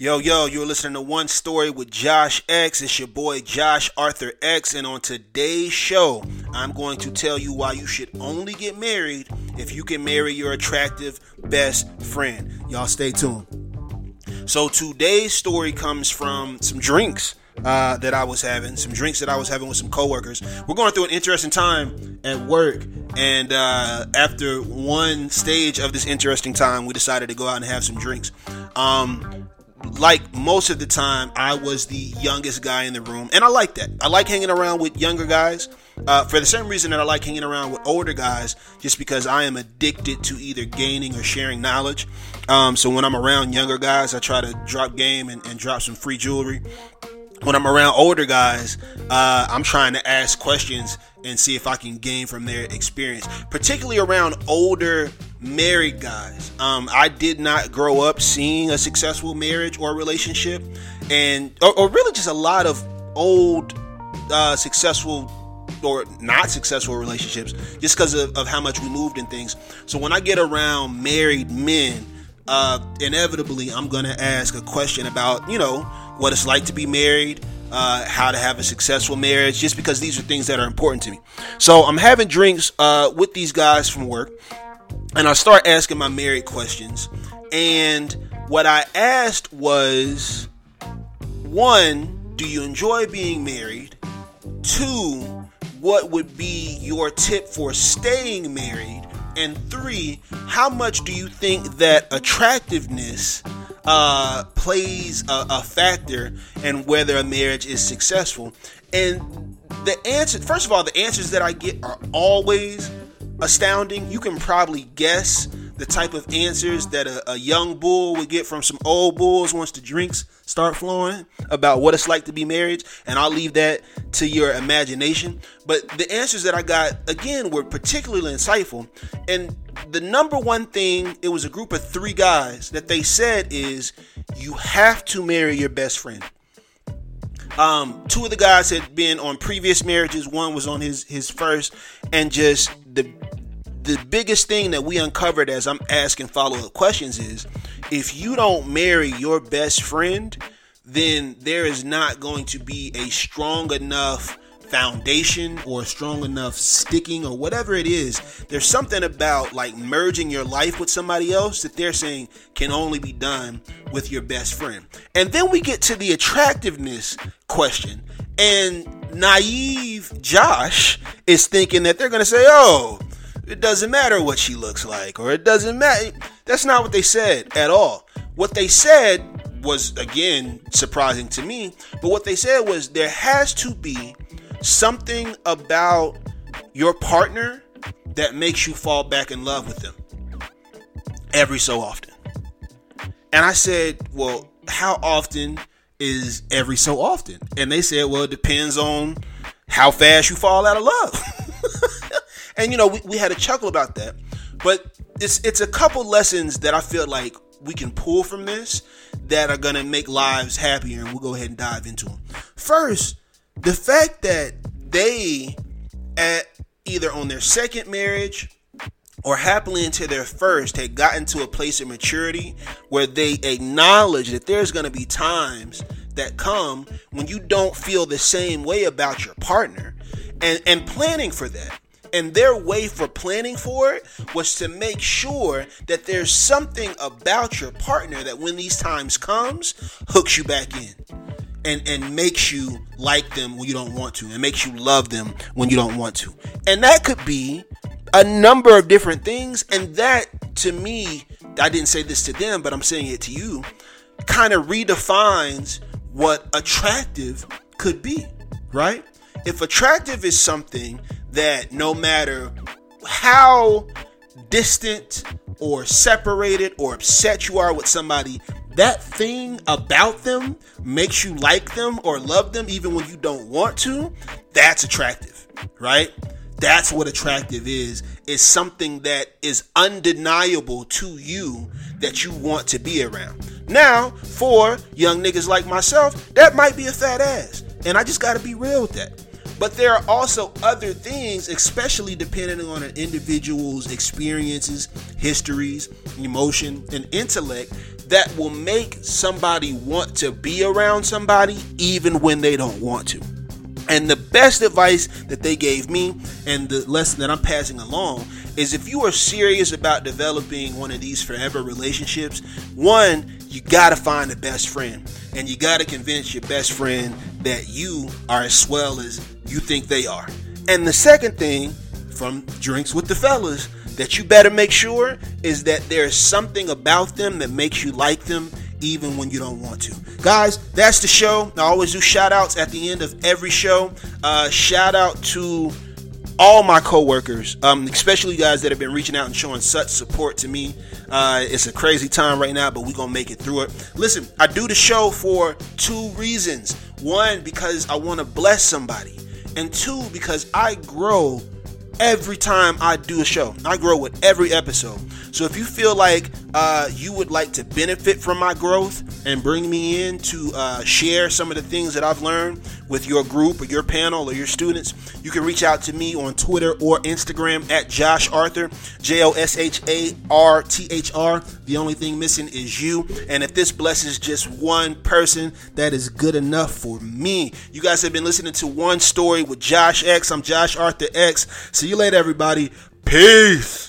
Yo, yo, you're listening to One Story with Josh X. It's your boy Josh Arthur X. And on today's show, I'm going to tell you why you should only get married if you can marry your attractive best friend. Y'all stay tuned. So today's story comes from some drinks uh, that I was having, some drinks that I was having with some coworkers. We're going through an interesting time at work, and uh, after one stage of this interesting time, we decided to go out and have some drinks. Um, like most of the time, I was the youngest guy in the room, and I like that. I like hanging around with younger guys uh, for the same reason that I like hanging around with older guys, just because I am addicted to either gaining or sharing knowledge. Um, so when I'm around younger guys, I try to drop game and, and drop some free jewelry when I'm around older guys, uh, I'm trying to ask questions and see if I can gain from their experience, particularly around older married guys. Um, I did not grow up seeing a successful marriage or relationship, and or, or really just a lot of old uh, successful or not successful relationships just because of, of how much we moved in things. So when I get around married men, uh, inevitably I'm gonna ask a question about you know what it's like to be married, uh, how to have a successful marriage, just because these are things that are important to me. So I'm having drinks uh, with these guys from work, and I start asking my married questions. And what I asked was one, do you enjoy being married? Two, what would be your tip for staying married? And three, how much do you think that attractiveness uh, plays a, a factor in whether a marriage is successful? And the answer, first of all, the answers that I get are always astounding. You can probably guess the type of answers that a, a, young bull would get from some old bulls once the drinks start flowing about what it's like to be married. And I'll leave that to your imagination. But the answers that I got, again, were particularly insightful. And the number one thing, it was a group of three guys that they said is you have to marry your best friend. Um, two of the guys had been on previous marriages. One was on his his first, and just the the biggest thing that we uncovered as I'm asking follow up questions is if you don't marry your best friend, then there is not going to be a strong enough foundation or strong enough sticking or whatever it is. There's something about like merging your life with somebody else that they're saying can only be done with your best friend. And then we get to the attractiveness question. And naive Josh is thinking that they're going to say, oh, it doesn't matter what she looks like, or it doesn't matter. That's not what they said at all. What they said was, again, surprising to me, but what they said was there has to be something about your partner that makes you fall back in love with them every so often. And I said, Well, how often is every so often? And they said, Well, it depends on how fast you fall out of love. And you know, we, we had a chuckle about that. But it's it's a couple lessons that I feel like we can pull from this that are gonna make lives happier, and we'll go ahead and dive into them. First, the fact that they at either on their second marriage or happily into their first had gotten to a place of maturity where they acknowledge that there's going to be times that come when you don't feel the same way about your partner and and planning for that and their way for planning for it was to make sure that there's something about your partner that when these times comes hooks you back in and and makes you like them when you don't want to and makes you love them when you don't want to. And that could be a number of different things and that to me I didn't say this to them but I'm saying it to you kind of redefines what attractive could be, right? If attractive is something that no matter how distant or separated or upset you are with somebody, that thing about them makes you like them or love them even when you don't want to, that's attractive, right? That's what attractive is. Is something that is undeniable to you that you want to be around. Now, for young niggas like myself, that might be a fat ass. And I just gotta be real with that. But there are also other things, especially depending on an individual's experiences, histories, emotion, and intellect, that will make somebody want to be around somebody even when they don't want to. And the best advice that they gave me, and the lesson that I'm passing along, is if you are serious about developing one of these forever relationships, one, you gotta find a best friend. And you gotta convince your best friend that you are as swell as you think they are. And the second thing from Drinks with the Fellas that you better make sure is that there's something about them that makes you like them even when you don't want to. Guys, that's the show. I always do shout outs at the end of every show. Uh, shout out to all my coworkers, um, especially you guys that have been reaching out and showing such support to me. Uh, it's a crazy time right now, but we're gonna make it through it. Listen, I do the show for two reasons. One, because I want to bless somebody, and two, because I grow every time I do a show. I grow with every episode. So if you feel like uh, you would like to benefit from my growth and bring me in to uh, share some of the things that I've learned with your group or your panel or your students, you can reach out to me on Twitter or Instagram at Josh Arthur, J O S H A R T H R. The only thing missing is you. And if this blesses just one person, that is good enough for me. You guys have been listening to One Story with Josh X. I'm Josh Arthur X. See you later, everybody. Peace.